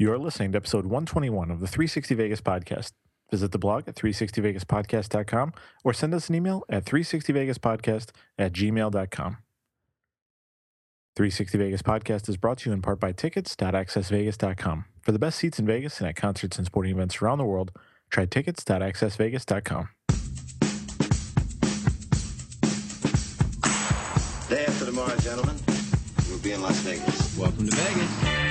You're listening to episode 121 of the 360 Vegas podcast. Visit the blog at 360vegaspodcast.com or send us an email at 360vegaspodcast at gmail.com. 360 Vegas podcast is brought to you in part by tickets.accessvegas.com. For the best seats in Vegas and at concerts and sporting events around the world, try tickets.accessvegas.com. Day after tomorrow, gentlemen, we'll be in Las Vegas. Welcome to Vegas.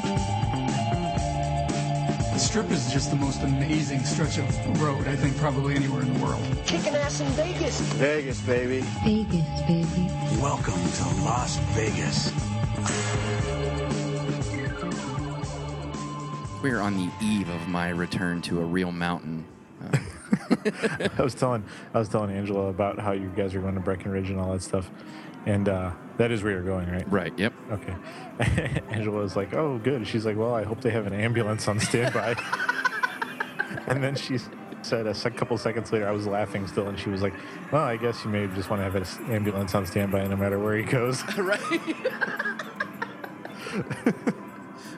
The strip is just the most amazing stretch of road, I think, probably anywhere in the world. Kicking ass in Vegas. Vegas, baby. Vegas, baby. Welcome to Las Vegas. We're on the eve of my return to a real mountain. Uh, I was telling I was telling Angela about how you guys are going to Breckenridge and all that stuff, and uh, that is where you're going, right? right. Yep. Okay. Angela was like, "Oh, good." She's like, "Well, I hope they have an ambulance on standby." and then she said a sec- couple seconds later, I was laughing still, and she was like, "Well, I guess you may just want to have an ambulance on standby no matter where he goes." right.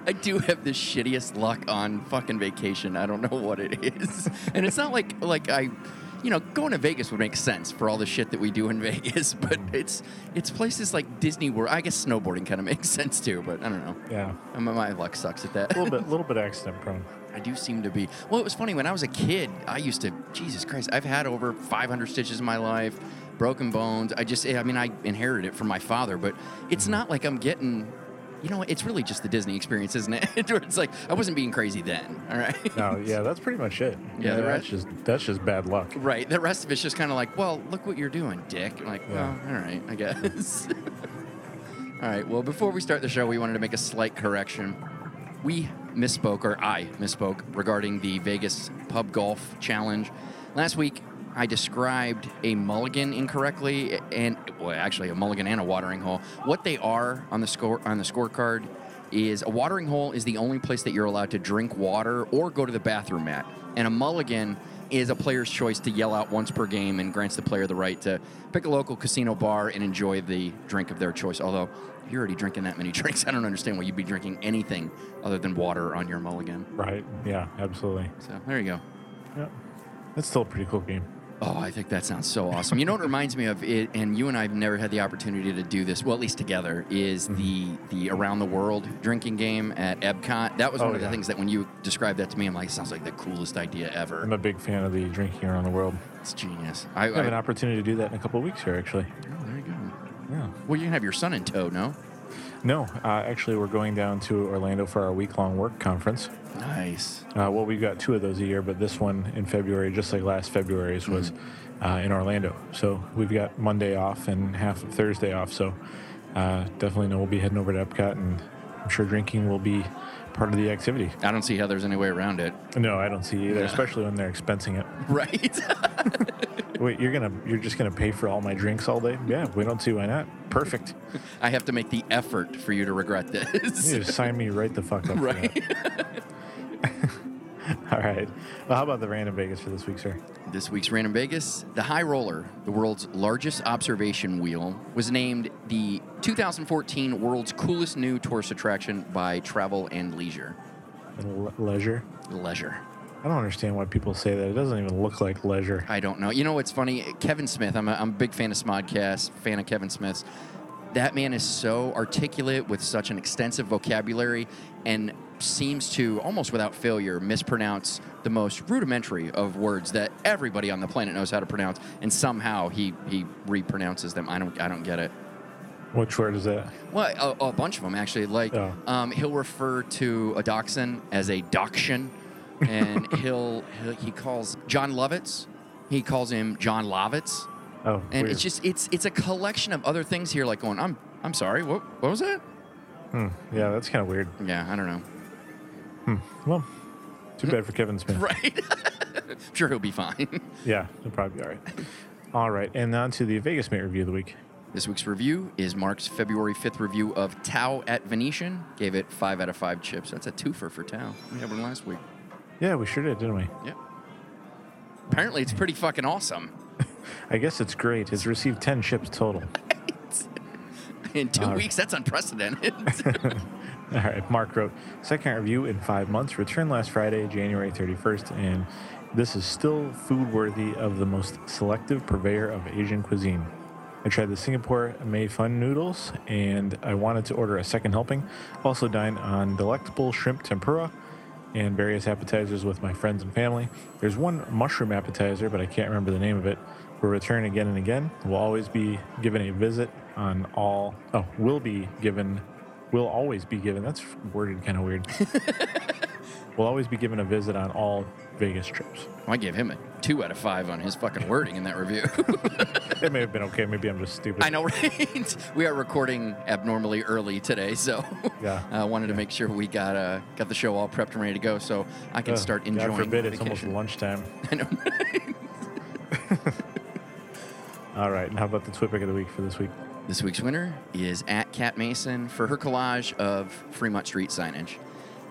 I do have the shittiest luck on fucking vacation. I don't know what it is, and it's not like like I, you know, going to Vegas would make sense for all the shit that we do in Vegas, but mm. it's it's places like Disney World. I guess snowboarding kind of makes sense too, but I don't know. yeah, My, my luck sucks at that. a little bit, a little bit accident prone. I do seem to be. Well, it was funny when I was a kid. I used to. Jesus Christ, I've had over 500 stitches in my life, broken bones. I just. I mean, I inherited it from my father, but it's mm-hmm. not like I'm getting. You know, what, it's really just the Disney experience, isn't it? It's like I wasn't being crazy then. All right. No, yeah, that's pretty much it. Yeah, the that's just that's just bad luck. Right. The rest of it's just kind of like, well, look what you're doing, Dick. I'm like, Yeah. well, all right, I guess. all right. Well, before we start the show, we wanted to make a slight correction. We misspoke, or I misspoke, regarding the Vegas Pub Golf Challenge. Last week, I described a mulligan incorrectly, and well, actually a mulligan and a watering hole. What they are on the score on the scorecard is a watering hole is the only place that you're allowed to drink water or go to the bathroom at, and a mulligan is a player's choice to yell out once per game and grants the player the right to pick a local casino bar and enjoy the drink of their choice. Although you're already drinking that many drinks, I don't understand why you'd be drinking anything other than water on your mulligan. Right? Yeah, absolutely. So there you go. Yeah, it's still a pretty cool game. Oh, I think that sounds so awesome. You know what it reminds me of it, and you and I have never had the opportunity to do this, well, at least together, is the the around the world drinking game at Epcot. That was Oh, one of the things that when you described that to me, I'm like, it sounds like the coolest idea ever. I'm a big fan of the drinking around the world. It's genius. I, I have an opportunity to do that in a couple of weeks here, actually. oh, there you go. Yeah. Well, you can have your son in tow, no? No, uh, actually, we're going down to Orlando for our week-long work conference. Nice. Uh, well, we've got two of those a year, but this one in February, just like last February's, was uh, in Orlando. So we've got Monday off and half of Thursday off. So uh, definitely know we'll be heading over to Epcot, and I'm sure drinking will be part of the activity. I don't see how there's any way around it. No, I don't see either, Yeah. especially when they're expensing it. Right? Wait, you're gonna you're just gonna pay for all my drinks all day? Yeah, we don't see why not. Perfect. I have to make the effort for you to regret this. You just sign me right the fuck up. for right? All right. Well, how about the random Vegas for this week, sir? This week's Random Vegas, the High Roller, the world's largest observation wheel, was named the 2014 world's coolest new tourist attraction by Travel and Leisure. And le- leisure. Leisure. I don't understand why people say that. It doesn't even look like leisure. I don't know. You know what's funny? Kevin Smith. I'm a, I'm a big fan of Smodcast, fan of Kevin Smith's. That man is so articulate with such an extensive vocabulary and seems to, almost without failure, mispronounce the most rudimentary of words that everybody on the planet knows how to pronounce, and somehow he, he repronounces them. I don't I don't get it. Which word is that? Well, a, a bunch of them actually. Like, Oh. um, he'll refer to a dachshund as a dachshund, and he'll, he'll he calls Jon Lovitz. He calls him Jon Lovitz, Oh, and weird. it's just it's it's a collection of other things here. Like going, I'm I'm sorry, what what was that? Hmm. Yeah, that's kind of weird. Yeah, I don't know. Hmm. Well, too bad for Kevin Smith. Right. I'm sure he'll be fine. Yeah, he'll probably be all right. All right, and on to the Vegas Mate review of the week. This week's review is Mark's February 5th review of Tao at Venetian. Gave it 5 out of 5 chips. That's a twofer for Tao. We had one last week. Yeah, we sure did, didn't we? Yep. Apparently, it's pretty fucking awesome. I guess it's great. It's received 10 chips total. In two All right. weeks, that's unprecedented. All right, Mark wrote, second review in five months, returned last Friday, January 31st, and this is still food worthy of the most selective purveyor of Asian cuisine. I tried the Singapore Mei Fun noodles, and I wanted to order a second helping. Also dined on delectable shrimp tempura and various appetizers with my friends and family. There's one mushroom appetizer, but I can't remember the name of it. We'll return again and again. We'll always be given a visit on all. Oh, will be given. Will always be given. That's worded kind of weird. we'll always be given a visit on all Vegas trips. I gave him a 2 out of 5 on his fucking wording in that review. It may have been okay. Maybe I'm just stupid. I know, right? we are recording abnormally early today, so Yeah. I wanted to make sure we got uh, got the show all prepped and ready to go, so I can Ugh, start enjoying. God forbid my it's almost lunchtime. I know. All right. And how about the Twitpic of the week for this week? This week's winner is at Cat Mason for her collage of Fremont Street signage.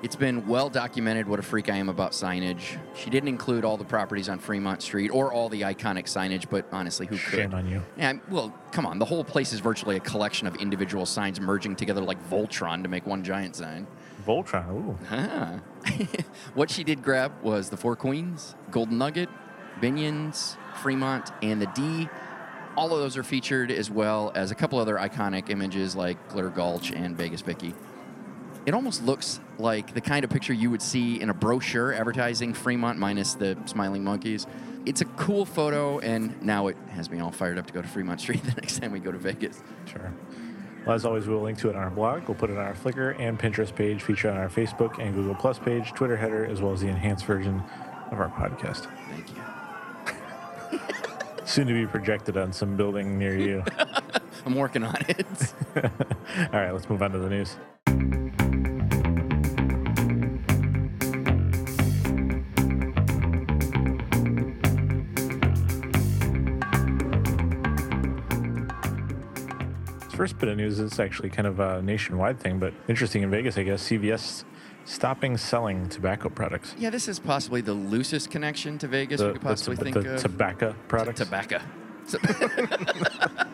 It's been well documented what a freak I am about signage. She didn't include all the properties on Fremont Street or all the iconic signage, but honestly, who could? Shame on you. Yeah, well, come on. The whole place is virtually a collection of individual signs merging together like Voltron to make one giant sign. Voltron. Ooh. Ah. what she did grab was the Four Queens, Golden Nugget, Binions, Fremont, and the D. All of those are featured as well as a couple other iconic images like Glitter Gulch and Vegas Vicky. It almost looks like the kind of picture you would see in a brochure advertising Fremont minus the smiling monkeys. It's a cool photo, and now it has me all fired up to go to Fremont Street the next time we go to Vegas. Sure. Well, as always, we'll link to it on our blog. We'll put it on our Flickr and Pinterest page, feature on our Facebook and Google Plus page, Twitter header, as well as the enhanced version of our podcast. Thank you. Soon to be projected on some building near you. I'm working on it. All right, let's move on to the news. First bit of news is actually kind of a nationwide thing, but interesting in Vegas, I guess. CVS stopping selling tobacco products. Yeah, this is possibly the loosest connection to Vegas The, we could possibly the, think the of. tobacco products. Tobacco.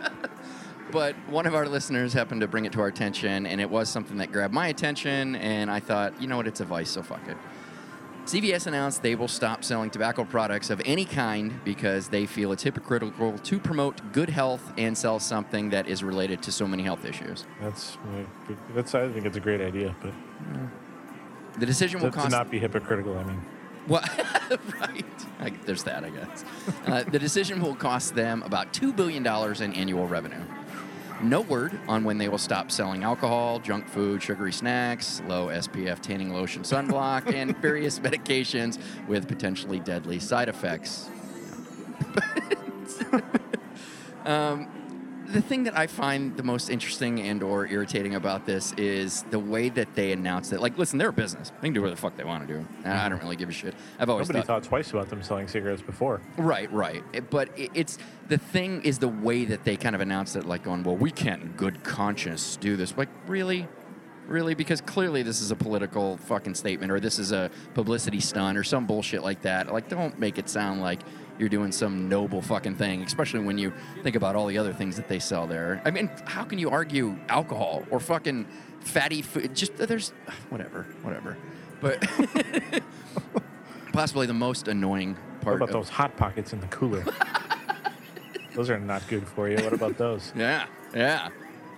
But one of our listeners happened to bring it to our attention, and it was something that grabbed my attention, and I thought, you know what, it's a vice, so fuck it. CVS announced they will stop selling tobacco products of any kind because they feel it's hypocritical to promote good health and sell something that is related to so many health issues. That's uh, that's. I think it's a great idea, but The decision will to, to not be hypocritical. I mean, Well, right. I, there's that, I guess. Uh, the decision will cost them about $2 billion in annual revenue. No word on when they will stop selling alcohol, junk food, sugary snacks, low SPF tanning lotion, sunblock, and various medications with potentially deadly side effects. um, the thing that I find the most interesting and or irritating about this is the way that they announce it. Like, listen, they're a business. They can do whatever the fuck they want to do. And I don't really give a shit. I've always nobody thought, thought twice about them selling cigarettes before. Right, right. It- but it, it's the thing is the way that they kind of announced it, like going, well, we can't in good conscience do this. Like, really? Really? Because clearly this is a political fucking statement or this is a publicity stunt or some bullshit like that. Like, don't make it sound like you're doing some noble fucking thing, especially when you think about all the other things that they sell there. I mean, how can you argue alcohol or fucking fatty food? Just, there's, whatever, whatever. But possibly the most annoying What part about of those hot pockets in the cooler? those are not good for you. What about those? Yeah, yeah.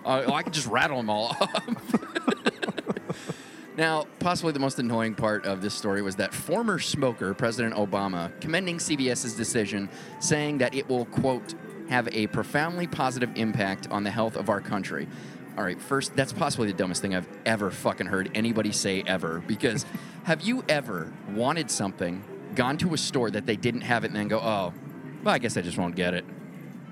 Uh, oh, I could just rattle them all off. Now, possibly the most annoying part of this story was that former smoker, President Obama, commending CVS's decision, saying that it will, quote, have a profoundly positive impact on the health of our country. All right, first, that's possibly the dumbest thing I've ever fucking heard anybody say ever. Because have you ever wanted something, gone to a store that they didn't have it, and then go, oh, well, I guess I just won't get it?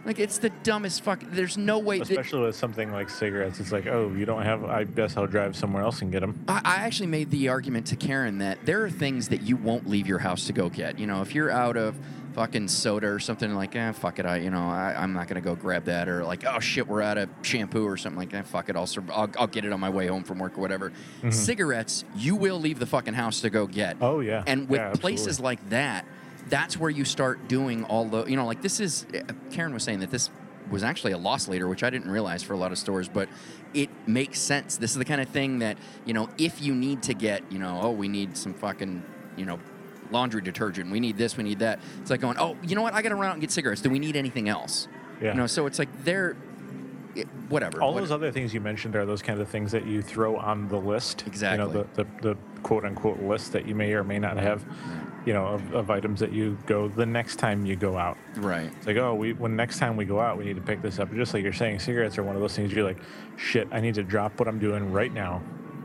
Like it's the dumbest fuck. There's no way. that- Especially with something like cigarettes, it's like, oh, you don't have. I guess I'll drive somewhere else and get them. I, I actually made the argument to Karen that there are things that you won't leave your house to go get. You know, if you're out of fucking soda or something like, eh, fuck it, I, you know, I, I'm not gonna go grab that, or like, oh shit, we're out of shampoo or something like that. Fuck it, I'll, sur- I'll, I'll get it on my way home from work or whatever. Cigarettes, you will leave the fucking house to go get. Mm-hmm. Oh, yeah. And with Yeah, places like that, that's where you start doing all the, you know, like this is. Karen was saying that this was actually a loss leader, which I didn't realize for a lot of stores, but it makes sense. This is the kind of thing that, you know, if you need to get, you know, oh, we need some fucking, you know, laundry detergent, we need this, we need that. It's like going, oh, you know what? I got to run out and get cigarettes. Do we need anything else? Yeah. You know, so it's like they're, it, whatever. All what- those other things you mentioned are those kind of things that you throw on the list. Exactly. You know, the, the, the quote unquote list that you may or may not have, you know, of, of items that you go the next time you go out. Right. It's like, oh, we when next time we go out, we need to pick this up. Just like you're saying, cigarettes are one of those things you're like, shit, I need to drop what I'm doing right now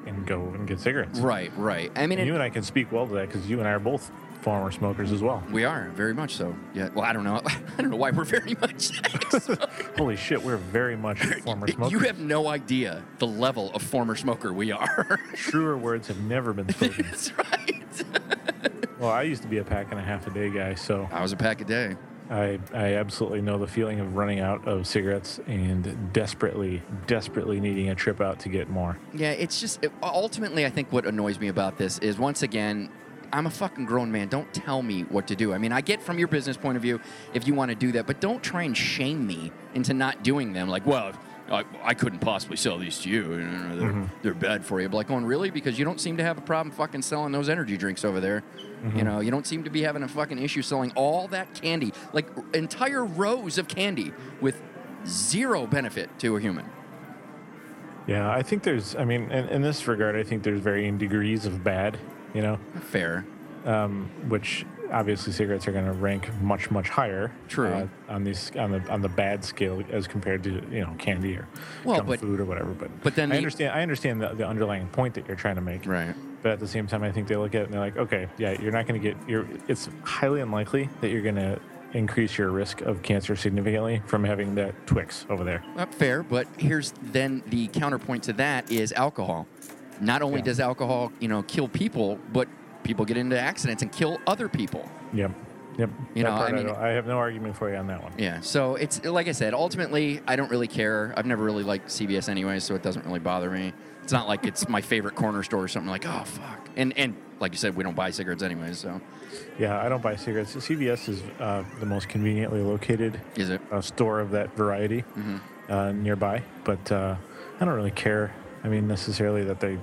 and go and get cigarettes. Right, right. I mean, And it, you and I can speak well to that because you and I are both former smokers as well. we are very much so. Yeah. Well, I don't know. I don't know why we're very much. Holy shit, we're very much former smokers. You have no idea the level of former smoker we are. Truer words have never been spoken. That's right. Well, I used to be a pack and a half a day guy, so I was a pack a day. I, I absolutely know the feeling of running out of cigarettes and desperately, desperately needing a trip out to get more. Yeah, it's just it, ultimately, I think what annoys me about this is once again, I'm a fucking grown man. Don't tell me what to do. I mean, I get from your business point of view if you want to do that, but don't try and shame me into not doing them. Like, well, I, I couldn't possibly sell these to you. They're, mm-hmm. they're bad for you. But like, going really because you don't seem to have a problem fucking selling those energy drinks over there. You know, you don't seem to be having a fucking issue selling all that candy, like entire rows of candy with zero benefit to a human. Yeah, I think there's, I mean, in, in this regard, I think there's varying degrees of bad, you know, Fair. which obviously cigarettes are going to rank much, much higher. True. uh, on these on the on the bad scale as compared to you know candy or Well, junk but- food or whatever. But but then I the- understand I understand the, the underlying point that you're trying to make. Right. But at the same time, I think they look at it and they're like, okay, yeah, you're not going to get. You're. It's highly unlikely that you're going to increase your risk of cancer significantly from having that Twix over there. Fair, but here's then the counterpoint to that is alcohol. Not only Yeah. does alcohol, you know, kill people, but people get into accidents and kill other people. Yep. Yep. You know, I mean- don't- I have no argument for you on that one. Yeah. So it's like I said, ultimately, I don't really care. I've never really liked CVS anyway, so it doesn't really bother me. It's not like it's my favorite corner store or something like, oh fuck. And and like you said, we don't buy cigarettes anyway, so Yeah, I don't buy cigarettes. CVS is uh, the most conveniently located is it? uh, store of that variety Mm-hmm. uh, nearby. But uh, I don't really care. I mean, necessarily that they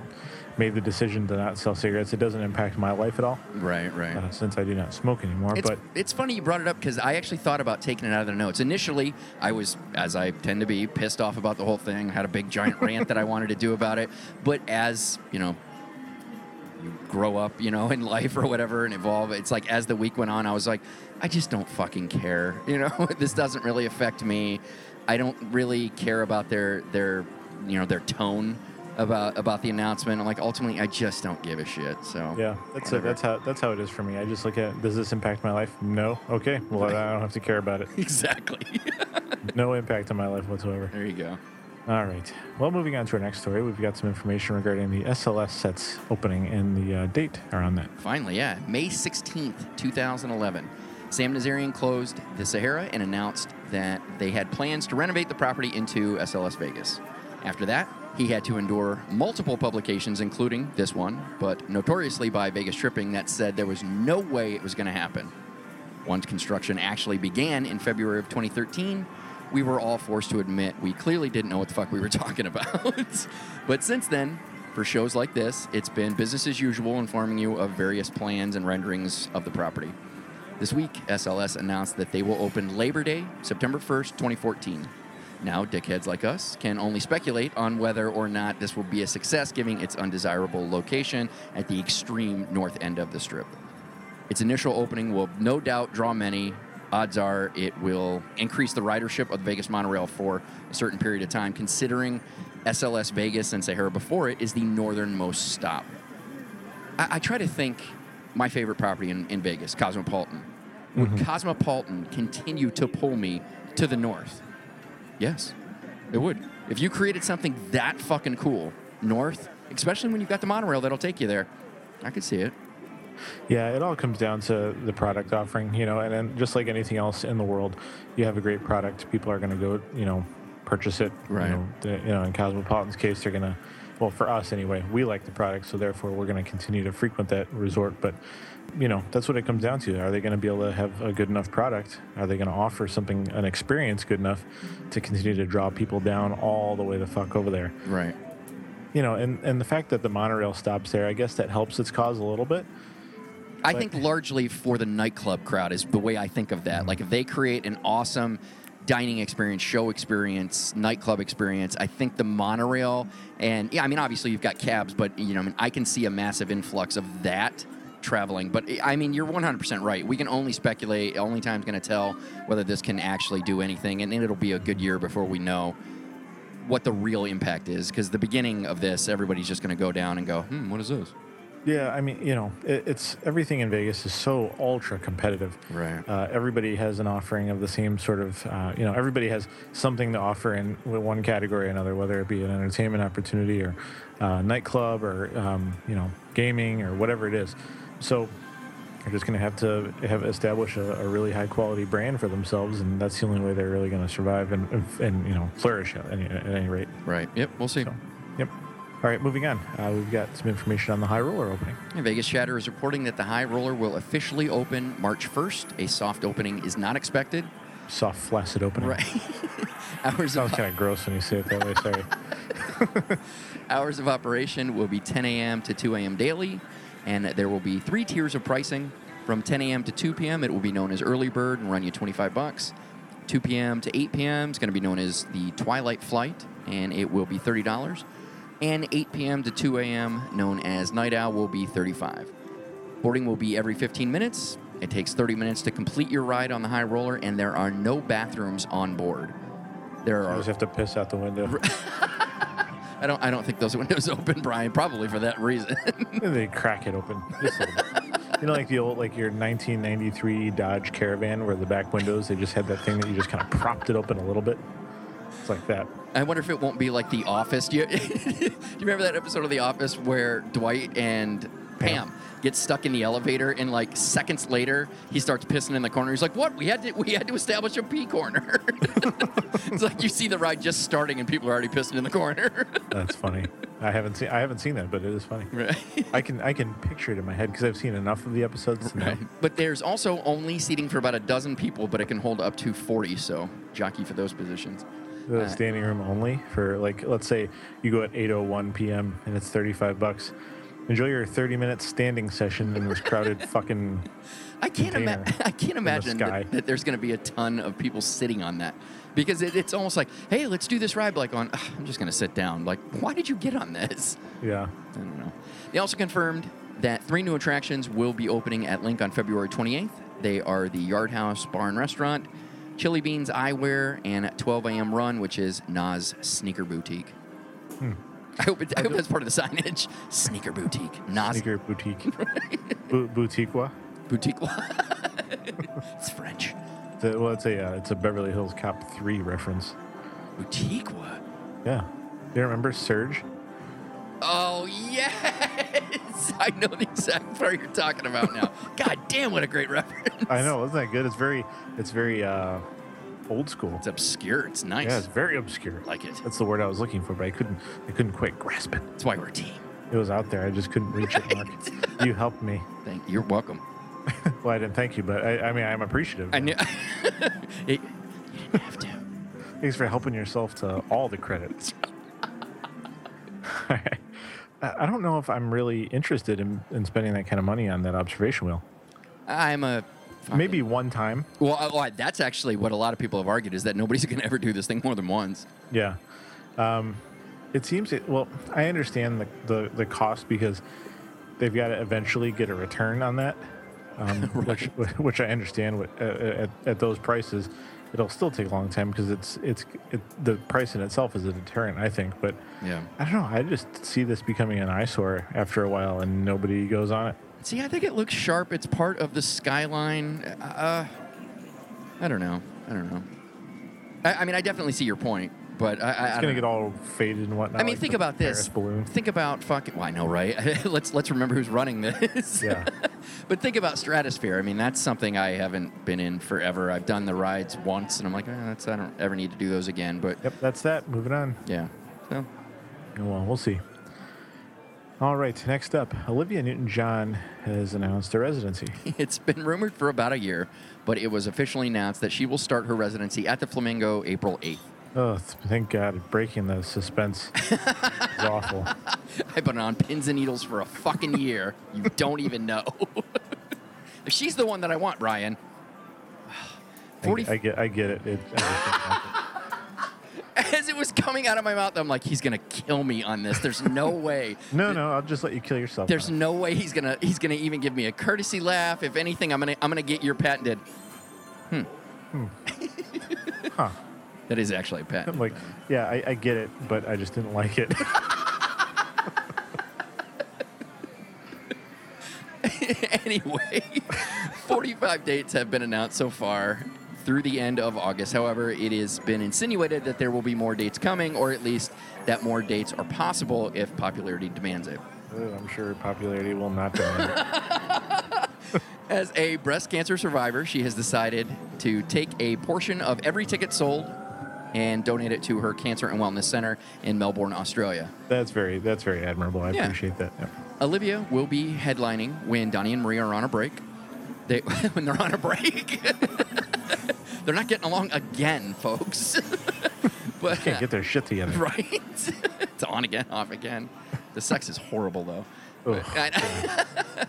made the decision to not sell cigarettes. It doesn't impact my life at all Right, right. uh, since I do not smoke anymore. It's, but it's funny you brought it up because I actually thought about taking it out of the notes. Initially, I was, as I tend to be, pissed off about the whole thing. Had a big giant rant that I wanted to do about it. But as you know, you grow up, you know, in life or whatever, and evolve. It's like as the week went on, I was like, I just don't fucking care. You know, this doesn't really affect me. I don't really care about their their you know their tone about about the announcement. I'm like ultimately, I just don't give a shit. So yeah, that's it. whatever. That's how that's how it is for me. I just look at does this impact my life? No. Okay. Well, I don't have to care about it. exactly. No impact on my life whatsoever. there you go. All right. Well, moving on to our next story, we've got some information regarding the SLS sets opening and the uh, date around that. Finally, yeah. May 16th, 2011. Sam Nazarian closed the Sahara and announced that they had plans to renovate the property into SLS Vegas. After that, he had to endure multiple publications, including this one, but notoriously by Vegas Tripping, that said there was no way it was going to happen. Once construction actually began in February of 2013, we were all forced to admit we clearly didn't know what the fuck we were talking about. but since then, for shows like this, it's been business as usual, informing you of various plans and renderings of the property. This week, SLS announced that they will open Labor Day, September 1st, 2014. Now, dickheads like us can only speculate on whether or not this will be a success, given its undesirable location at the extreme north end of the strip. Its initial opening will no doubt draw many. Odds are it will increase the ridership of the Vegas monorail for a certain period of time, considering SLS Vegas and Sahara before it is the northernmost stop. I, I try to think my favorite property in, in Vegas, Cosmopolitan. Would Mm-hmm. Cosmopolitan continue to pull me to the north? Yes, it would. If you created something that fucking cool north, especially when you've got the monorail that'll take you there, I could see it. Yeah, it all comes down to the product offering, you know, and then just like anything else in the world, you have a great product, people are going to go, you know, purchase it. Right. You know, the, you know in Cosmopolitan's case, they're going to, well, for us anyway, we like the product, so therefore we're going to continue to frequent that resort. But, you know, that's what it comes down to. Are they going to be able to have a good enough product? Are they going to offer something, an experience good enough to continue to draw people down all the way the fuck over there? Right. You know, and, and the fact that the monorail stops there, I guess that helps its cause a little bit. I But- think largely for the nightclub crowd is the way I think of that. Like if they create an awesome dining experience, show experience, nightclub experience, I think the monorail and yeah, I mean obviously you've got cabs, but you know, I mean I can see a massive influx of that traveling. But I mean you're 100% right. We can only speculate. Only time's going to tell whether this can actually do anything and then it'll be a good year before we know what the real impact is because the beginning of this everybody's just going to go down and go, "Hmm, what is this?" Yeah, I mean, you know, it, it's everything in Vegas is so ultra competitive. Right. Uh, everybody has an offering of the same sort of, uh, you know, everybody has something to offer in one category or another, whether it be an entertainment opportunity or uh, nightclub or, um, you know, gaming or whatever it is. So they're just going to have to have establish a, a really high quality brand for themselves, and that's the only way they're really going to survive and, and, you know, flourish at any, at any rate. Right. Yep, we'll see. So, yep. All right, moving on. Uh, we've got some information on the high roller opening. Vegas Chatter is reporting that the High Roller will officially open March 1st. A soft opening is not expected. Soft, flaccid opening. Right. hours Sounds kind of gross when you say it that way. Sorry. hours of operation will be 10 a.m. to 2 a.m. daily, and there will be three tiers of pricing. From 10 a.m. to 2 p.m., it will be known as early bird and run you 25 bucks. 2 p.m. to 8 p.m. is going to be known as the Twilight Flight, and it will be $30. And 8 p.m. to 2 a.m., known as Night Owl, will be 35. Boarding will be every 15 minutes. It takes 30 minutes to complete your ride on the high roller, and there are no bathrooms on board. There are. You just have to piss out the window. I don't. I don't think those windows open, Brian. Probably for that reason. they crack it open. Just a little bit. You know, like the old, like your 1993 Dodge Caravan, where the back windows they just had that thing that you just kind of propped it open a little bit. It's like that. I wonder if it won't be like The Office. Do you, do you remember that episode of The Office where Dwight and Pam gets stuck in the elevator, and like seconds later, he starts pissing in the corner. He's like, "What? We had to we had to establish a pee corner." it's like you see the ride just starting, and people are already pissing in the corner. That's funny. I haven't seen I haven't seen that, but it is funny. right. I can I can picture it in my head because I've seen enough of the episodes. Right. But there's also only seating for about a dozen people, but it can hold up to 40. So jockey for those positions. The Uh, standing room only for like let's say you go at 8:01 p.m. and it's 35 bucks. Enjoy your 30 minute standing session in this crowded fucking. I can't imagine. I can't imagine sky. that, that there's going to be a ton of people sitting on that because it, it's almost like, hey, let's do this ride. Like, on, "Ugh, I'm just going to sit down. Like, why did you get on this? Yeah. I don't know. They also confirmed that three new attractions will be opening at LINQ on February 28th. They are the Yard House Bar and Restaurant, Chilli Beans Eyewear, and at 12 a.m. Run, which is Nas Sneaker Boutique. Hmm. I hope, it, I hope that's part of the signage. Sneaker Boutique. Nas Sneaker boutique. Bu- boutique what? Boutique. it's French. The, well, it's a uh, it's a Beverly Hills Cop three reference. Boutique what? Yeah, you remember Serge? Oh yes, I know the exact part you're talking about now. God damn, what a great reference! I know, isn't that good? It's very it's very uh, old school. It's obscure. It's nice. Yeah, it's very obscure. like it. That's the word I was looking for, but I couldn't I couldn't quite grasp it. That's why we're a team. It was out there. I just couldn't reach it, Mark. you helped me. Thank you. You're welcome. Well, I didn't thank you, but I, I mean, I'm appreciative. I knew. it, you didn't have to. Thanks for helping yourself to all the credits. I I don't know if I'm really interested in, in spending that kind of money on that observation wheel. I'm a. Maybe one time. Well, uh, well, that's actually what a lot of people have argued is that nobody's going to ever do this thing more than once. Yeah. Um, it seems it, well, I understand the, the, the cost because they've got to eventually get a return on that, um, which, which I understand what, uh, at, at those prices. it'll still take a long time because it's it's it, the price in itself is a deterrent, I think. But Yeah. I don't know. I just see this becoming an eyesore after a while, and nobody goes on it. See, I think it looks sharp. It's part of the skyline. Uh, I don't know. I don't know. I, I mean, I definitely see your point, but I, I, It's I gonna get all faded and whatnot. I mean, like think about this. Balloon. Think about fucking. Well, I know, right? let's let's remember who's running this. Yeah. but think about Stratosphere. I mean, that's something I haven't been in forever. I've done the rides once, and I'm like, eh, that's I don't ever need to do those again. But Yep, that's that. Moving on. yeah, so Well, we'll see. All right, next up, Olivia Newton-John has announced a residency. it's been rumored for about a year, but it was officially announced that she will start her residency at the Flamingo April 8th. Oh, thank God! Breaking the suspense is awful. I've been on pins and needles for a fucking year. You don't even know. if she's the one that I want, Brian. I, 40, I get, I get I just it. it coming out of my mouth, I'm like, he's gonna kill me on this. There's no way. No, no, I'll just let you kill yourself. There's it. no way he's gonna he's gonna even give me a courtesy laugh. If anything, I'm gonna I'm gonna get your patented. Hmm. Huh. That is actually a patent. I'm like, yeah, I, I get it, but I just didn't like it. anyway, 45 dates have been announced so far through the end of August. However, it has been insinuated that there will be more dates coming, or at least that more dates are possible if popularity demands it. I'm sure popularity will not demand it. As a breast cancer survivor, she has decided to take a portion of every ticket sold and donate it to her cancer and wellness center in Melbourne, Australia. That's very, that's very admirable. I Yeah. appreciate that. Yeah. Olivia will be headlining when Donnie and Maria are on a break. They when they're on a break. they're not getting along again, folks. but Can't get their shit together. right. it's on again, off again. The sex is horrible though. Ugh. I-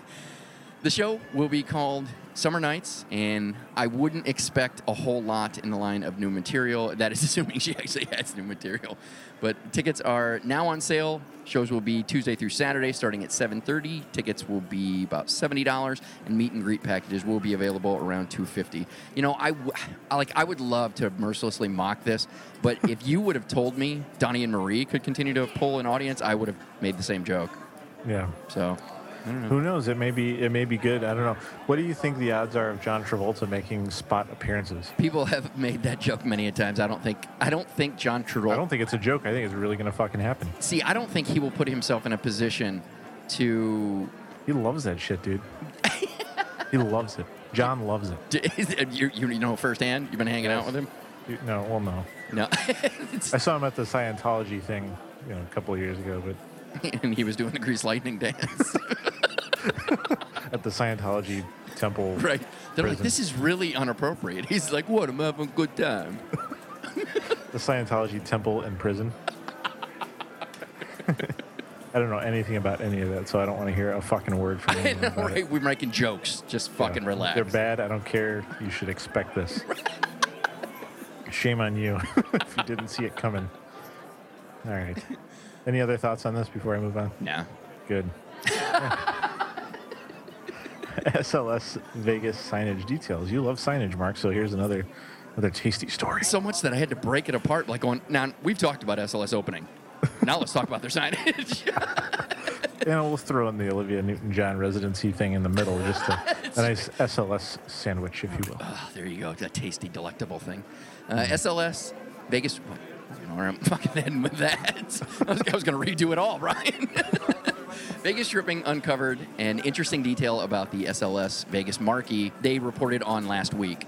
the show will be called Summer Nights, and I wouldn't expect a whole lot in the line of new material. That is assuming she actually has new material. But tickets are now on sale. Shows will be Tuesday through Saturday, starting at 7:30. Tickets will be about $70, and meet and greet packages will be available around 250. You know, I, I like I would love to mercilessly mock this, but if you would have told me Donnie and Marie could continue to pull an audience, I would have made the same joke. Yeah. So, Who knows? It may be, it may be good. I don't know. What do you think the odds are of John Travolta making spot appearances? People have made that joke many a times. I don't think I don't think John Travolta. I don't think it's a joke. I think it's really going to fucking happen. see. I don't think he will put himself in a position to. He loves that shit, dude. he loves it. John loves it. you, you know firsthand. You've been hanging out with him. You- No, well, no. No, It's- I saw him at the Scientology thing, you know, a couple of years ago, but and he was doing the grease lightning dance. at the Scientology temple. right? They're like, this is really inappropriate. He's like, what? I'm having a good time. The Scientology temple in prison. I don't know anything about any of that, so I don't want to hear a fucking word from you. about it. We're making jokes. Just fucking Yeah. relax. They're bad. I don't care. You should expect this. Shame on you if you didn't see it coming. All right. Any other thoughts on this before I move on? Nah. Good. SLS Vegas signage details. You love signage, Mark. So here's another another tasty story. So much that I had to break it apart. Like going now, we've talked about SLS opening. Now let's talk about their signage. You know, we'll throw in the Olivia Newton-John residency thing in the middle, just a, a nice SLS sandwich, if you will. Oh, there you go. That tasty, delectable thing. Uh, SLS, Vegas. You know I'm fucking heading with that. I was, was going to redo it all, Brian. Vegas Stripping uncovered an interesting detail about the SLS Vegas marquee they reported on last week.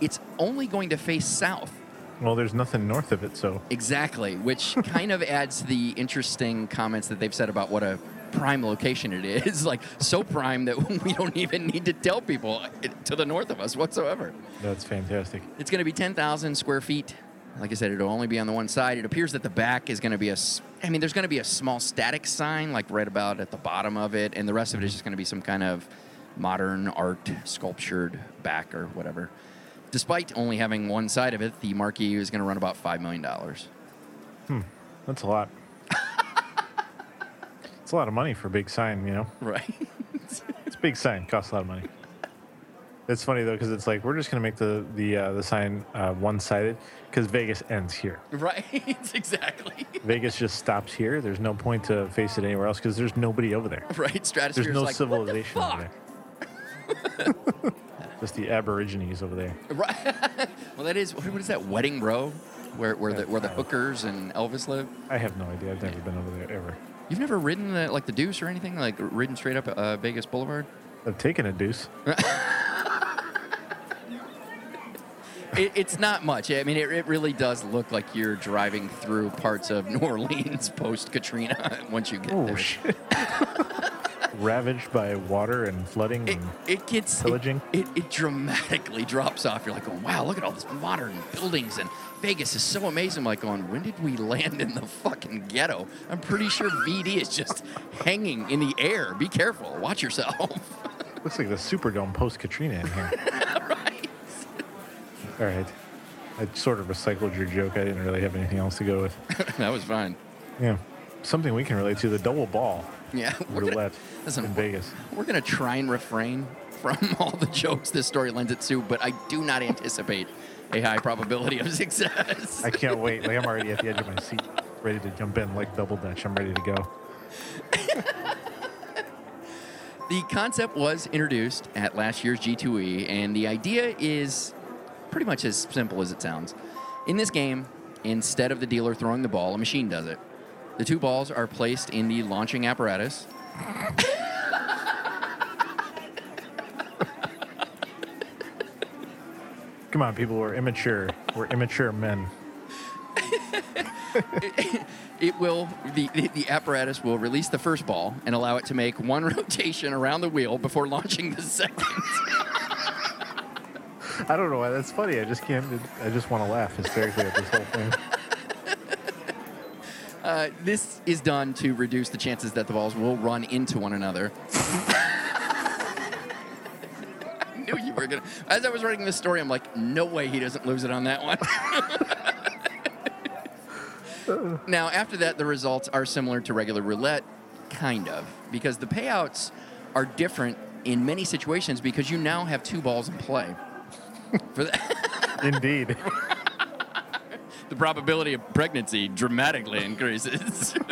It's only going to face south. Well, there's nothing north of it, so Exactly, which kind of adds to the interesting comments that they've said about what a prime location it is. Like, so prime that we don't even need to tell people uh, to the north of us whatsoever. that's fantastic. It's going to be 10,000 square feet. Like I said, it'll only be on the one side. It appears that the back is going to be a, I mean, there's going to be a small static sign, like right about at the bottom of it, and the rest of it is just going to be some kind of modern art sculptured back or whatever. Despite only having one side of it, the marquee is going to run about $5 million. Hmm, That's a lot. it's a lot of money for a big sign, you know. Right. It's a big sign, costs a lot of money. It's funny though because it's like we're just gonna make the the uh, the sign uh, one sided because Vegas ends here. Right? exactly. Vegas just stops here. There's no point to face it anywhere else because there's nobody over there. Right? Stratosphere There's no like, civilization What over there. just the Aborigines over there. Right. well, that is what is that wedding row, where where the where the hookers and Elvis live. I have no idea. I've never been over there ever. You've never ridden the, like the Deuce or anything, like ridden straight up uh, Vegas Boulevard. I've taken a deuce. It, it's not much. I mean, it, it really does look like you're driving through parts of New Orleans post Katrina once you get Oh there. shit! Ravaged by water and flooding. It, and it gets Pillaging? It, it, dramatically drops off. You're like, oh, wow, look at all these modern buildings and Vegas is so amazing. I'm like, going, when did we land in the fucking ghetto? I'm pretty sure VD is just hanging in the air. Be careful. Watch yourself. looks like the Superdome post Katrina in here. All right. I sort of recycled your joke. I didn't really have anything else to go with. that was fine. Yeah. Something we can relate to the double ball Yeah. we're gonna- roulette listen, in Vegas. We're going to try and refrain from all the jokes this story lends it to, but I do not anticipate a high probability of success. I can't wait. Like I'm already at the edge of my seat, ready to jump in like double dutch. I'm ready to go. The concept was introduced at last year's G2E, and the idea is pretty much as simple as it sounds. In this game, instead of the dealer throwing the ball, a machine does it. The two balls are placed in the launching apparatus. Come on, people. We're immature. We're immature men. It will the, the the apparatus will release the first ball and allow it to make one rotation around the wheel before launching the second. I don't know why that's funny. I just can't. I just want to laugh hysterically at this whole thing. Uh, this is done to reduce the chances that the balls will run into one another. I knew you were gonna. As I was writing this story, I'm like, no way he doesn't lose it on that one. now, after that, the results are similar to regular roulette, kind of, because the payouts are different in many situations because you now have two balls in play. For that. Indeed. the probability of pregnancy dramatically increases.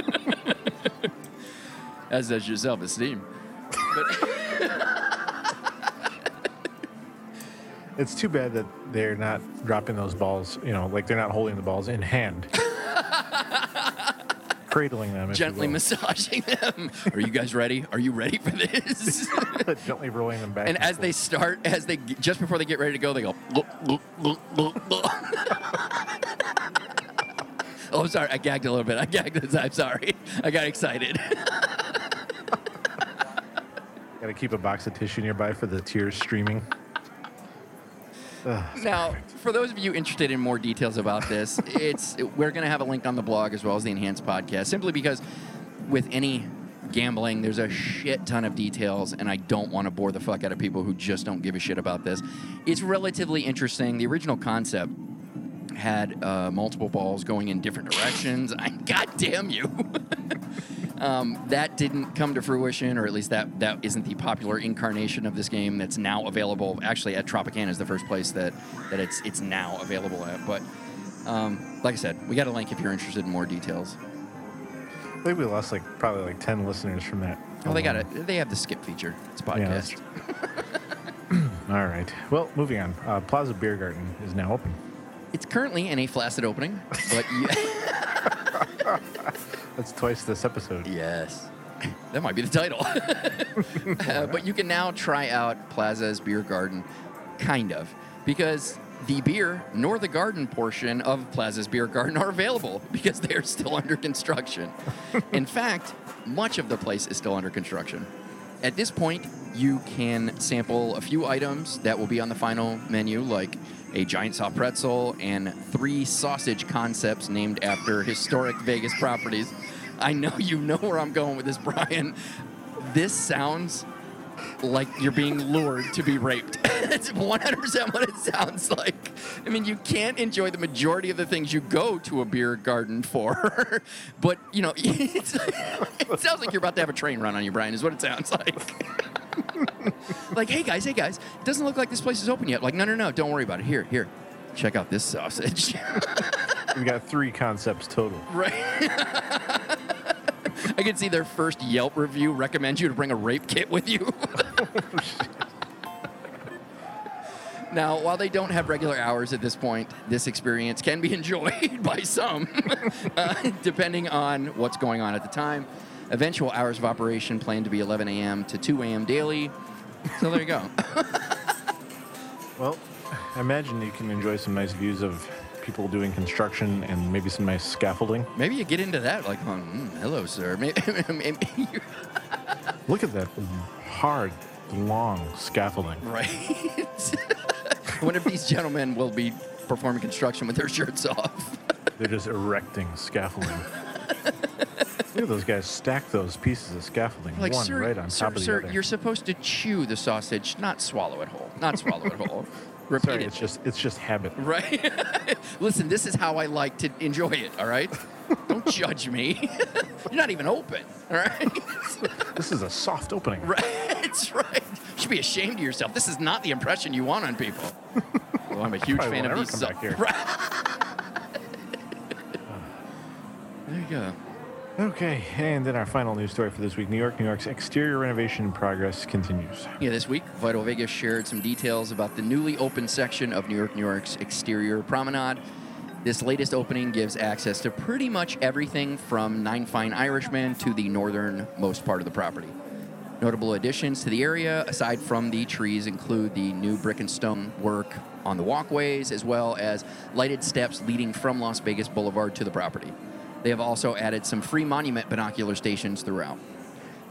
As does your self esteem. It's too bad that they're not dropping those balls. You know, like they're not holding the balls in hand, cradling them. Gently massaging them. Are you guys ready? Are you ready for this? gently rolling them back. and as they start, as they just before they get ready to go, they go. "Look, look, look, look, look." oh, I'm sorry. I gagged a little bit. I gagged. I'm sorry. I got excited. got to keep a box of tissue nearby for the tears streaming. Ugh, Now, perfect. for those of you interested in more details about this, it's we're going to have a link on the blog as well as the enhanced podcast. Simply because with any gambling, there's a shit ton of details, and I don't want to bore the fuck out of people who just don't give a shit about this. It's relatively interesting. The original concept had uh, multiple balls going in different directions. I, God damn you. Um, that didn't come to fruition, or at least that that isn't the popular incarnation of this game that's now available. Actually, at Tropicana is the first place that that it's it's now available at. But um, like I said, we got a link if you're interested in more details. I think we lost like probably like ten listeners from that. Well, they got it. They have the skip feature. It's a Yeah, podcast. All right. Well, moving on. Uh, Plaza Beer Garden is now open. it's currently in a flaccid opening, but you, That's twice this episode. Yes. That might be the title. Uh, but you can now try out Plaza's Beer Garden, kind of, because the beer nor the garden portion of Plaza's Beer Garden are available because they are still under construction. In fact, much of the place is still under construction. At this point, you can sample a few items that will be on the final menu, like a giant soft pretzel and three sausage concepts named after historic Vegas properties. I know you know where I'm going with this, Brian. This sounds like you're being lured to be raped. That's 100% what it sounds like. I mean, you can't enjoy the majority of the things you go to a beer garden for, but you know, it sounds like you're about to have a train run on you, Brian. Is what it sounds like. like, hey guys, hey guys, it doesn't look like this place is open yet. Like, no, no, no, don't worry about it. Here, here, check out this sausage. We got three concepts total. right. I can see their first Yelp review recommends you to bring a rape kit with you. now, while they don't have regular hours at this point, this experience can be enjoyed by some, uh, depending on what's going on at the time. Eventual hours of operation planned to be 11 a.m. to 2 a.m. daily. So there you go. Well, I imagine you can enjoy some nice views of people doing construction and maybe some nice scaffolding. Maybe you get into that, like, oh, mm, hello, sir. Maybe, maybe you- Look at that hard, long scaffolding. right. One of these gentlemen will be performing construction with their shirts off. They're just erecting scaffolding. Look at those guys stack those pieces of scaffolding Like, one sir, right on sir, top of the sir, other. you're supposed to chew the sausage, not swallow it whole. Not swallow it whole. Sorry, Repeatedly. it's just it's just habit. Right? Listen, this is how I like to enjoy it, all right? Don't judge me. You're not even open, all right? This is a soft opening. right? It's right. You should be ashamed of yourself. This is not the impression you want on people. Well, I'm a huge Probably fan of these. come back here. there you go. Okay, and then our final news story for this week: New York, New York's exterior renovation progress continues. Yeah, this week, Vital Vegas shared some details about the newly opened section of New York, New York's exterior promenade. This latest opening gives access to pretty much everything from Nine Fine Irishmen to the northernmost part of the property. Notable additions to the area, aside from the trees, include the new brick and stone work on the walkways, as well as lighted steps leading from Las Vegas Boulevard to the property. They have also added some free monument binocular stations throughout.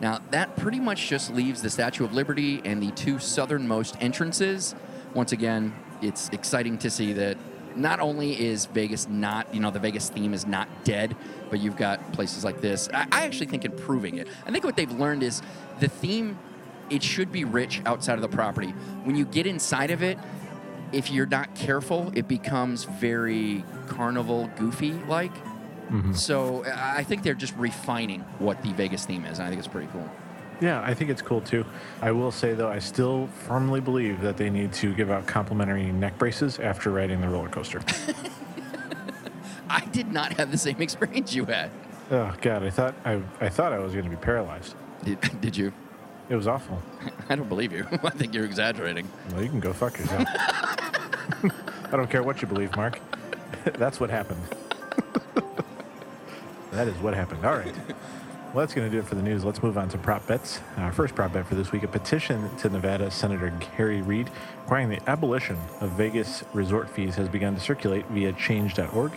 Now, that pretty much just leaves the Statue of Liberty and the two southernmost entrances. Once again, it's exciting to see that not only is Vegas not, you know, the Vegas theme is not dead, but you've got places like this. I, actually think improving it. I think what they've learned is the theme, it should be rich outside of the property. When you get inside of it, if you're not careful, it becomes very carnival goofy like. Mm-hmm. So I I think they're just refining what the Vegas theme is. And I think it's pretty cool. Yeah, I think it's cool too. I will say though, I still firmly believe that they need to give out complimentary neck braces after riding the roller coaster. I did not have the same experience you had. oh God, I thought I, I thought I was going to be paralyzed. Did, did you? It was awful. I don't believe you. I think you're exaggerating. Well, you can go fuck yourself. I don't care what you believe, Mark. That's what happened. That is what happened. All right. Well, that's going to do it for the news. Let's move on to prop bets. Our first prop bet for this week a petition to Nevada Senator Harry Reid requiring the abolition of Vegas resort fees has begun to circulate via change.org.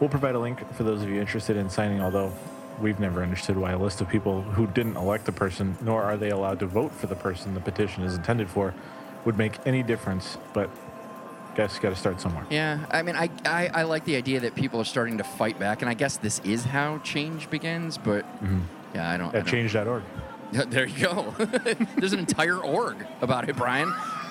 We'll provide a link for those of you interested in signing, although we've never understood why a list of people who didn't elect the person, nor are they allowed to vote for the person the petition is intended for, would make any difference. But guys, got to start somewhere. Yeah, I mean, I, I, I like the idea that people are starting to fight back, and I guess this is how change begins. But mm-hmm. yeah, I don't. At change.org. There you go. There's an entire org about it, Brian.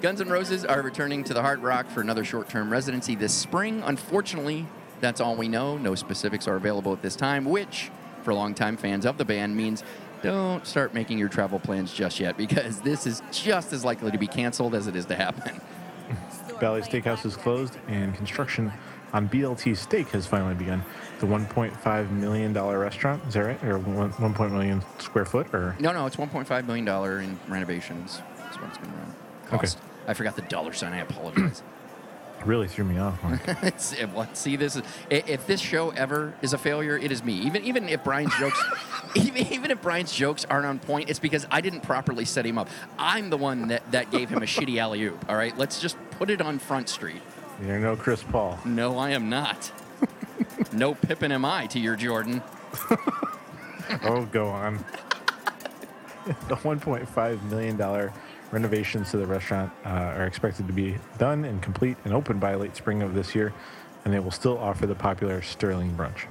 Guns N' Roses are returning to the Hard Rock for another short term residency this spring. Unfortunately, that's all we know. No specifics are available at this time, which, for longtime fans of the band, means don't start making your travel plans just yet because this is just as likely to be canceled as it is to happen. Bally's Steakhouse is closed, and construction on BLT Steak has finally begun. The 1.5 million dollar restaurant is that right, or one, 1. million square foot, or No, no, it's $1.5 million in renovations. That's what it's going to run. Okay. Cost. I forgot the dollar sign. I apologize. Really threw me off. See, this is if this show ever is a failure, it is me. Even even if Brian's jokes, even, even if Brian's jokes aren't on point, it's because I didn't properly set him up. I'm the one that, that gave him a shitty alley oop. All right, let's just put it on Front Street. You're no Chris Paul. No, I am not. no Pippin am I to your Jordan. Oh, go on. the 1.5 million dollar renovations to the restaurant uh, are expected to be done and complete and open by late spring of this year, and they will still offer the popular Sterling brunch.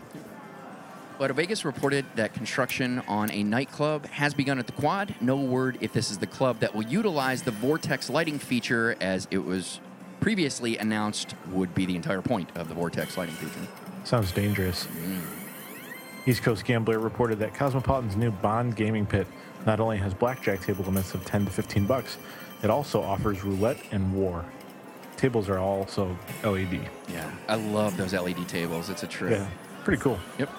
But Vegas reported that construction on a nightclub has begun at the quad. No word if this is the club that will utilize the Vortex lighting feature, as it was previously announced would be the entire point of the Vortex lighting feature. Sounds dangerous. East Coast Gambler reported that Cosmopolitan's new Bond gaming pit not only has blackjack table limits of 10 to 15 bucks, it also offers roulette and war. Tables are also LED. Yeah, I love those LED tables. It's a trip. Yeah, pretty cool. Yep.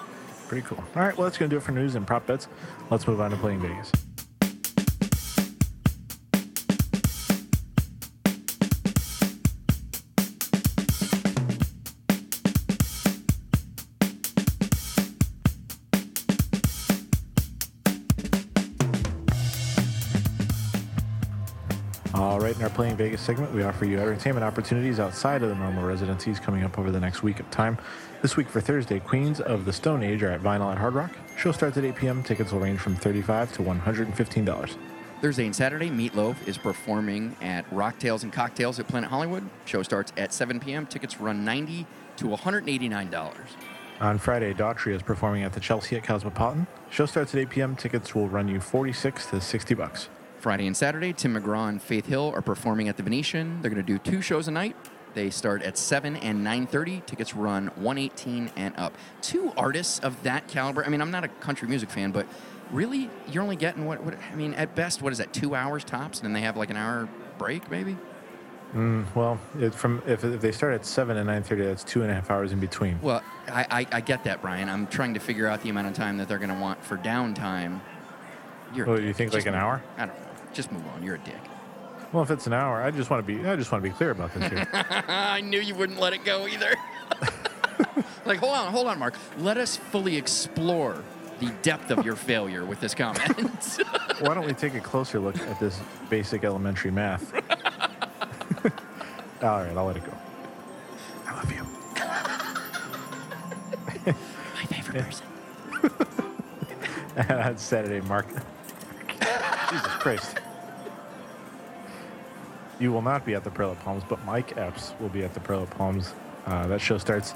Pretty cool. All right, well, that's going to do it for news and prop bets. Let's move on to playing Vegas. Playing Vegas segment, we offer you entertainment opportunities outside of the normal residencies coming up over the next week of time. This week for Thursday, Queens of the Stone Age are at Vinyl at Hard Rock. Show starts at 8 p.m. Tickets will range from 35 to $115. Thursday and Saturday, Meatloaf is performing at Rocktails and Cocktails at Planet Hollywood. Show starts at 7 p.m. Tickets run 90 to $189. On Friday, Daughtry is performing at the Chelsea at Cosmopolitan. Show starts at 8 p.m. Tickets will run you 46 to 60 bucks. Friday and Saturday, Tim McGraw and Faith Hill are performing at the Venetian. They're going to do two shows a night. They start at 7 and 9:30. Tickets run 118 and up. Two artists of that caliber. I mean, I'm not a country music fan, but really, you're only getting what, what I mean, at best, what is that? 2 hours tops and then they have like an hour break maybe? Mm, well, it, from if, if they start at 7 and 9.30, that's two and a half hours in between. Well, I, I, I get that, Brian. I'm trying to figure out the amount of time that they're going to want for downtime. You're a Oh, you think like an hour? I don't know. Just move on. You're a dick. Well, if it's an hour, I just want to be I just want to be clear about this here. I knew you wouldn't let it go either. like, hold on, hold on, Mark. Let us fully explore the depth of your failure with this comment. Why don't we take a closer look at this basic elementary math? All right, I'll let it go. I love you. My favorite person. on Saturday, Mark. Jesus Christ. You will not be at the Pearl of Palms, but Mike Epps will be at the Pearl of Palms. Uh, that show starts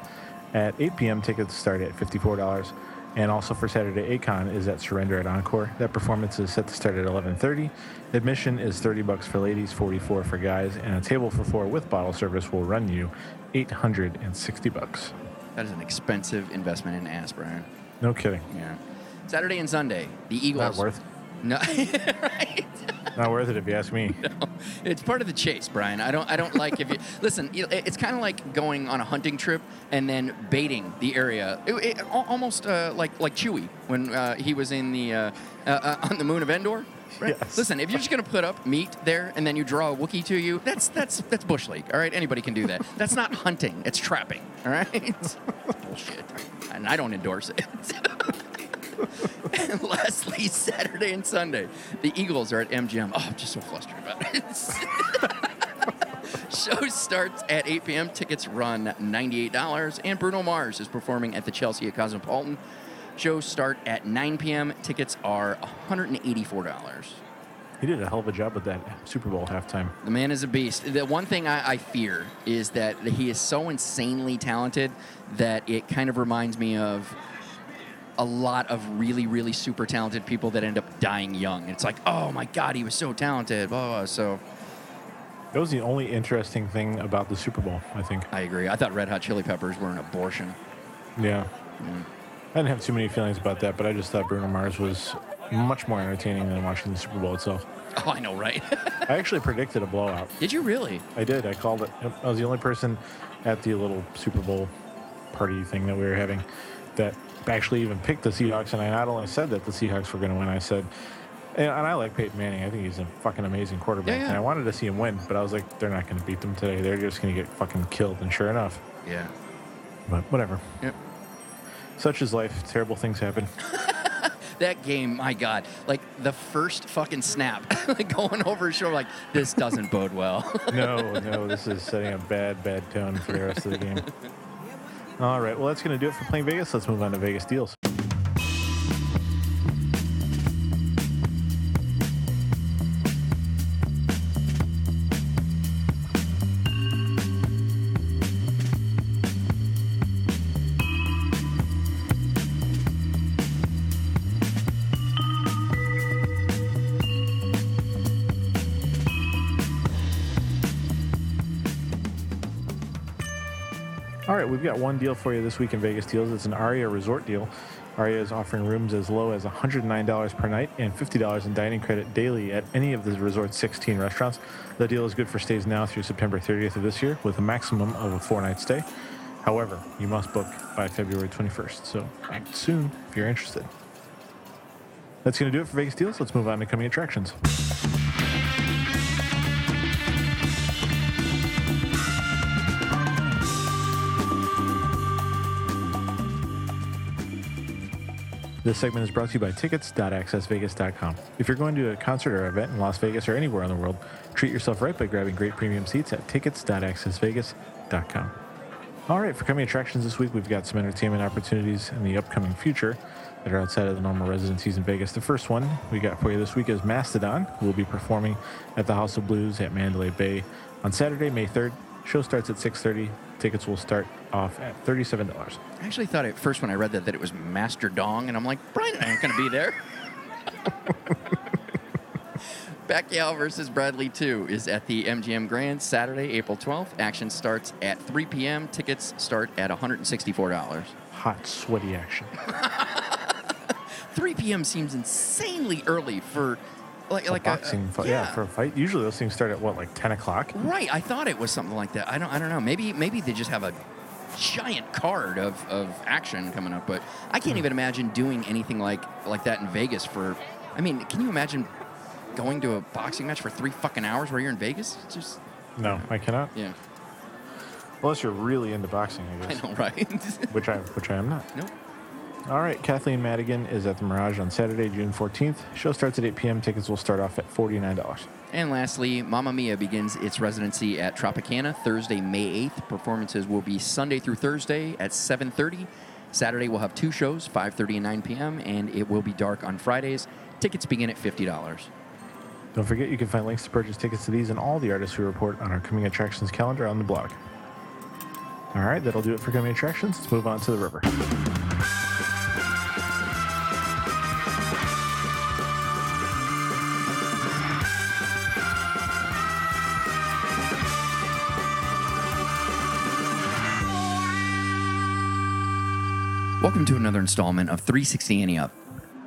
at 8 p.m. Tickets start at $54. And also for Saturday, Akon is at Surrender at Encore. That performance is set to start at 11:30. Admission is 30 bucks for ladies, 44 for guys, and a table for four with bottle service will run you 860 bucks. That is an expensive investment in ass, Brian. No kidding. Yeah. Saturday and Sunday, the Eagles. Not worth. No, right. Not worth it if you ask me. It's part of the chase, Brian. I don't. I don't like if you listen. It's kind of like going on a hunting trip and then baiting the area. It, it, almost uh, like like Chewie when uh, he was in the uh, uh, uh, on the moon of Endor. Right? Yes. Listen, if you're just gonna put up meat there and then you draw a Wookiee to you, that's that's that's bush league. All right, anybody can do that. That's not hunting. It's trapping. All right. Bullshit, and I don't endorse it. And lastly, Saturday and Sunday, the Eagles are at MGM. Oh, I'm just so flustered about it. Show starts at 8 p.m. Tickets run $98. And Bruno Mars is performing at the Chelsea at Cosmopolitan. Shows start at 9 p.m. Tickets are $184. He did a hell of a job with that Super Bowl halftime. The man is a beast. The one thing I, I fear is that he is so insanely talented that it kind of reminds me of a lot of really, really super talented people that end up dying young. It's like, oh my God, he was so talented. Blah, blah, blah. So That was the only interesting thing about the Super Bowl, I think. I agree. I thought Red Hot Chili Peppers were an abortion. Yeah. I didn't have too many feelings about that, but I just thought Bruno Mars was much more entertaining than watching the Super Bowl itself. Oh, I know, right? I actually predicted a blowout. Did you really? I did. I called it. I was the only person at the little Super Bowl party thing that we were having that actually even picked the Seahawks. And I not only said that the Seahawks were going to win, I said, and, and I like Peyton Manning. I think he's a fucking amazing quarterback. Yeah, yeah. And I wanted to see him win, but I was like, they're not going to beat them today. They're just going to get fucking killed. And sure enough, Yeah. but whatever. Yep. Such is life. Terrible things happen. That game, my God, like the first fucking snap, like going over his shoulder, like this doesn't bode well. no, no, this is setting a bad, bad tone for the rest of the game. All right, well, that's going to do it for playing Vegas. Let's move on to Vegas deals. Got one deal for you this week in Vegas deals. It's an Aria Resort deal. Aria is offering rooms as low as $109 per night and $50 in dining credit daily at any of the resort's 16 restaurants. The deal is good for stays now through September 30th of this year with a maximum of a four night stay. However, you must book by February 21st, so act soon if you're interested. That's going to do it for Vegas deals. Let's move on to coming attractions. This segment is brought to you by tickets.accessvegas.com. If you're going to a concert or event in Las Vegas or anywhere in the world, treat yourself right by grabbing great premium seats at tickets.accessvegas.com. All right, for coming attractions this week, we've got some entertainment opportunities in the upcoming future that are outside of the normal residencies in Vegas. The first one we got for you this week is Mastodon, who will be performing at the House of Blues at Mandalay Bay on Saturday, May 3rd. Show starts at 6:30. Tickets will start off at $37. I actually thought at first when I read that that it was Master Dong, and I'm like, Brian I ain't going to be there. Pacquiao versus Bradley 2 is at the MGM Grand Saturday, April 12th. Action starts at 3 p.m. Tickets start at $164. Hot, sweaty action. 3 p.m. seems insanely early for like A like boxing a, fight. Yeah. for a fight. Usually those things start at what, like 10 o'clock? Right, I thought it was something like that. I don't, I don't know. Maybe, maybe they just have a giant card of, of action coming up. But I can't hmm. even imagine doing anything like like that in Vegas. For, I mean, can you imagine going to a boxing match for three fucking hours where you're in Vegas? It's just, No, I cannot. yeah, Unless you're really into boxing, I guess. I know, right? Which I which I am not. nope. All right, Kathleen Madigan is at the Mirage on Saturday, June 14th. Show starts at 8 p.m. Tickets will start off at $49. And lastly, Mamma Mia begins its residency at Tropicana Thursday, May 8th. Performances will be Sunday through Thursday at 7:30. Saturday we'll have two shows, 5:30 and 9 p.m., and it will be dark on Fridays. Tickets begin at $50. Don't forget you can find links to purchase tickets to these and all the artists we report on our coming attractions calendar on the blog. All right, that'll do it for coming attractions. Let's move on to the river. Welcome to another installment of 360 Ante Up.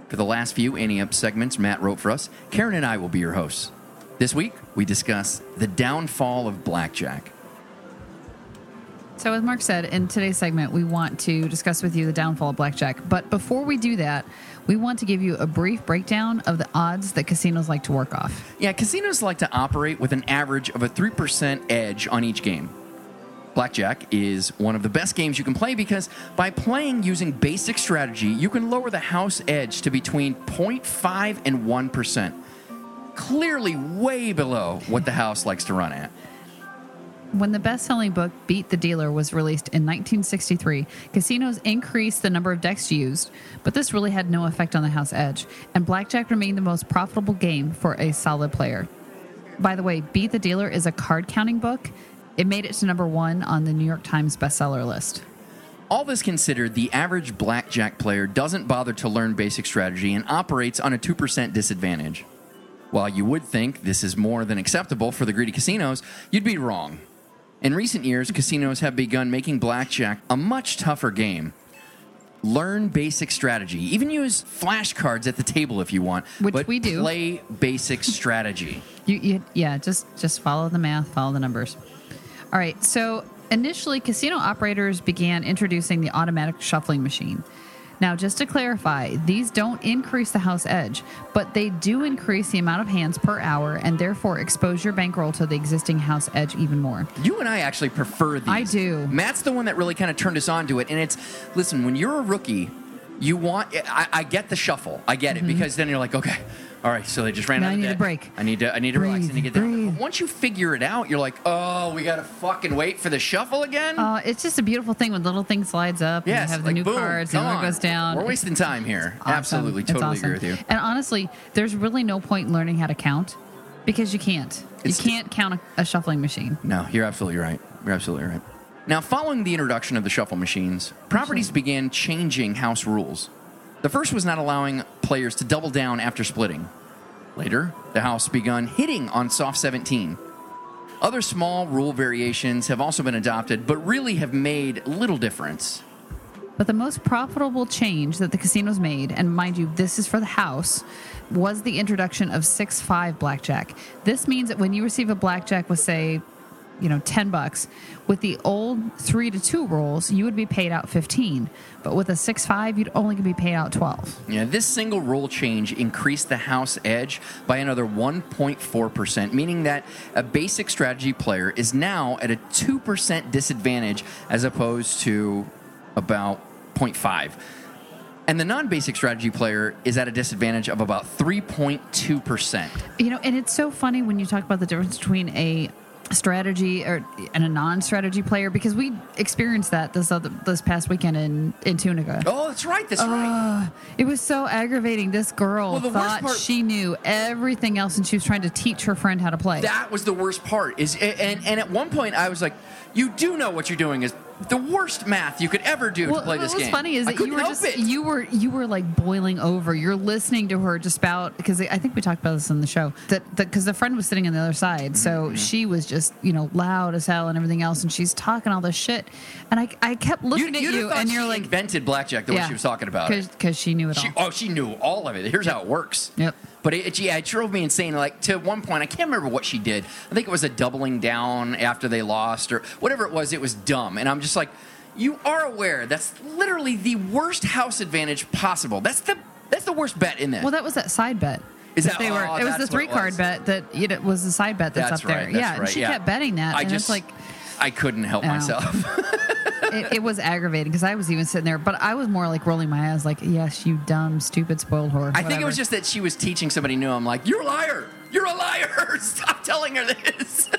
For the last few Ante Up segments Matt wrote for us, Karen and I will be your hosts. This week, we discuss the downfall of blackjack. So, as Mark said, in today's segment, we want to discuss with you the downfall of blackjack. But before we do that, we want to give you a brief breakdown of the odds that casinos like to work off. Yeah, casinos like to operate with an average of a 3% edge on each game. Blackjack is one of the best games you can play because by playing using basic strategy, you can lower the house edge to between 0.5 and 1%. Clearly, way below what the house likes to run at. When the best selling book Beat the Dealer was released in 1963, casinos increased the number of decks used, but this really had no effect on the house edge, and blackjack remained the most profitable game for a solid player. By the way, Beat the Dealer is a card counting book. It made it to number one on the New York Times bestseller list. All this considered, the average blackjack player doesn't bother to learn basic strategy and operates on a 2% disadvantage. While you would think this is more than acceptable for the greedy casinos, you'd be wrong. In recent years, casinos have begun making blackjack a much tougher game. Learn basic strategy. Even use flashcards at the table if you want. Which but we do. Play basic strategy. You, you, yeah, just just follow the math, follow the numbers. All right. So initially, casino operators began introducing the automatic shuffling machine. Now, just to clarify, these don't increase the house edge, but they do increase the amount of hands per hour and therefore expose your bankroll to the existing house edge even more. You and I actually prefer these. I do. Matt's the one that really kind of turned us on to it. And it's, listen, when you're a rookie, you want, I, I get the shuffle. I get it because then you're like, okay, all right, so they just ran Mm-hmm. Now out I of need a break. I need to, I need to relax. I need to get down. But once you figure it out, you're like, oh, we got to fucking wait for the shuffle again? Uh, it's just a beautiful thing when the little thing slides up and yes, you have the like, new boom, cards come and on. it goes down. We're wasting time here. Awesome. Absolutely, totally awesome. agree with you. And honestly, there's really no point in learning how to count because you can't. It's- you can't count a, a shuffling machine. No, you're absolutely right. You're absolutely right. Now, following the introduction of the shuffle machines, properties began changing house rules. The first was not allowing players to double down after splitting. Later, the house begun hitting on soft 17. Other small rule variations have also been adopted, but really have made little difference. But the most profitable change that the casinos made, and mind you, this is for the house, was the introduction of 6 5 blackjack. This means that when you receive a blackjack with, say, you know, 10 bucks. With the old 3 to 2 rolls, you would be paid out 15. But with a 6 5, you'd only be paid out 12. Yeah, this single rule change increased the house edge by another 1.4%, meaning that a basic strategy player is now at a 2% disadvantage as opposed to about 0.5. And the non-basic strategy player is at a disadvantage of about 3.2%. You know, and it's so funny when you talk about the difference between a strategy or and a non-strategy player because we experienced that this other this past weekend in in Tunica. Oh, that's right. That's right. Uh, it was so aggravating. This girl Well, thought part- she knew everything else, and she was trying to teach her friend how to play. That was the worst part. Is and and at one point I was like, "You do know what you're doing is the worst math you could ever do well, to play this what was funny is that you were just it. you were you were like boiling over. You're listening to her just about because I think we talked about this in the show that because the friend was sitting on the other side, so Mm-hmm. she was just you know loud as hell and everything else, and she's talking all this shit, and I I kept looking at you'd have you, and you're like invented blackjack the way she was talking about it. because she knew it She, all. oh, she knew all of it. Here's how it works. Yep. But it, it- yeah, it drove me insane. Like to one point, I can't remember what she did. I think it was a doubling down after they lost or whatever it was. It was dumb, and I'm just like, you are aware that's literally the worst house advantage possible. That's the that's the worst bet in this. Well, that was that side bet. Is that- they were? oh, it was the three card bet that it was the side bet that's, that's up there. right. That's yeah, right. and she yeah. kept betting that, I and just it's like I couldn't help myself. it, it was aggravating because I was even sitting there, but I was more like rolling my eyes, like, "Yes, you dumb, stupid, spoiled whore." I think it was just that she was teaching somebody new. I'm like, you're a liar. You're a liar. Stop telling her this.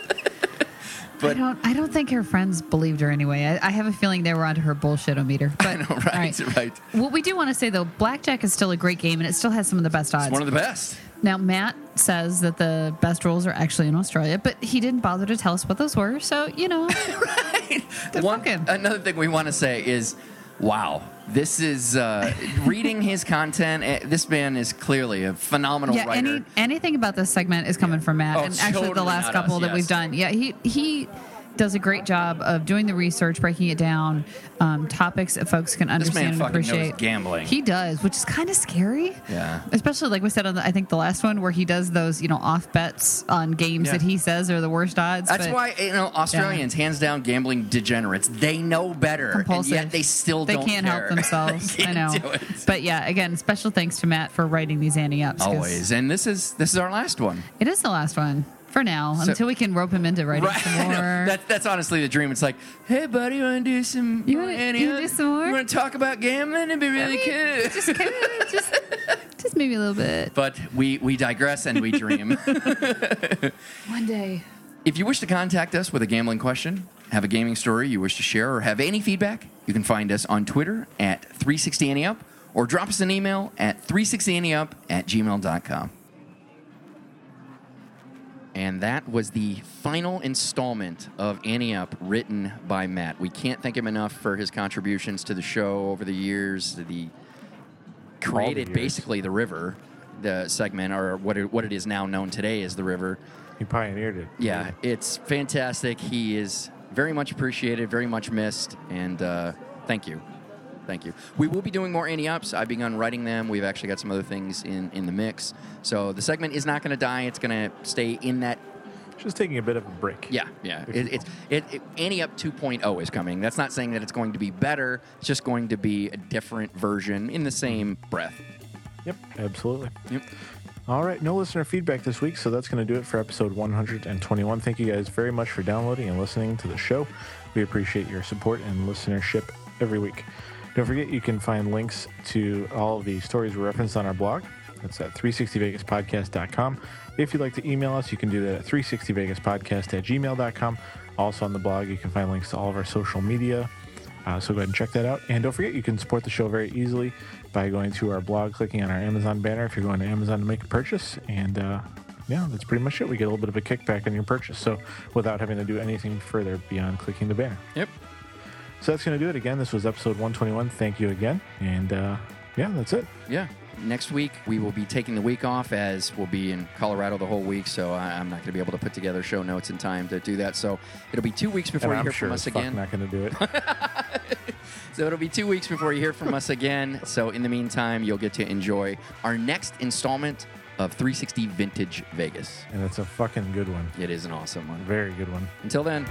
I don't. I don't think her friends believed her anyway. I, I have a feeling they were onto her bullshit meter. But I know, all right, right. What we do want to say though, blackjack is still a great game, and it still has some of the best odds. It's one of the best. Now, Matt says that the best rolls are actually in Australia, but he didn't bother to tell us what those were. So you know, right. One, another thing we want to say is, wow, this is uh, reading his content. eh, This man is clearly a phenomenal yeah. writer. Any anything about this segment is coming from Matt, Oh, and actually the last couple us, that yes. we've done. Yeah, he he does a great job of doing the research, breaking it down, um, topics that folks can This man understand and appreciate. gambling. He does, which is kind of scary. Yeah. Especially like we said on the, I think the last one where he does those you know off bets on games Yeah. that he says are the worst odds. That's but why you know Australians, hands down, gambling degenerates. They know better, compulsive. and yet they still they don't. They can't care. help themselves. They I can't know. But yeah, again, special thanks to Matt for writing these ante ups. Always, and this is this is our last one. It is the last one for now So- until we can rope him into writing Right. some I more. That's that's honestly the dream. It's like, hey buddy, you want to do some? You wanna- any you wanna other- do some more? You want to talk about gambling? It'd be really cool. just, just, just maybe a little bit. But we we digress and we dream. One day. if you wish to contact us with a gambling question, have a gaming story you wish to share, or have any feedback, you can find us on Twitter at 360anteup or drop us an email at 360anteup at gmail.com. And that was the final installment of Ante Up written by Matt. We can't thank him enough for his contributions to the show over the years. The created years. basically the river, the segment, or what it, what it is now known today as the river. He pioneered it. Yeah, it's fantastic. He is very much appreciated, very much missed, and uh, thank you. Thank you. We will be doing more Ante Ups. I've begun writing them. We've actually got some other things in, in the mix. So the segment is not going to die. It's going to stay in that. Just taking a bit of a break. Yeah, yeah. It, it's it, it, Ante Up 2.0 is coming. That's not saying that it's going to be better. It's just going to be a different version in the same breath. Yep, absolutely. Yep. All right, no listener feedback this week, so that's going to do it for episode 121. Thank you guys very much for downloading and listening to the show. We appreciate your support and listenership every week. Don't forget, you can find links to all the stories we referenced on our blog. That's at 360vegaspodcast.com. If you'd like to email us, you can do that at 360vegaspodcast at gmail.com. Also on the blog, you can find links to all of our social media. Uh, so go ahead and check that out. And don't forget, you can support the show very easily by going to our blog, clicking on our Amazon banner if you're going to Amazon to make a purchase. And uh, yeah, that's pretty much it. We get a little bit of a kickback on your purchase. So without having to do anything further beyond clicking the banner. Yep. So that's going to do it again. This was episode 121. Thank you again. And uh, yeah, that's it. Yeah. Next week, we will be taking the week off as we'll be in Colorado the whole week. So I- I'm not going to be able to put together show notes in time to do that. So it'll be two weeks before and you I'm hear sure from us again. I'm not going to do it. So it'll be two weeks before you hear from us again. So in the meantime, you'll get to enjoy our next installment of 360 Vintage Vegas. And it's a fucking good one. It is an awesome one. Very good one. Until then.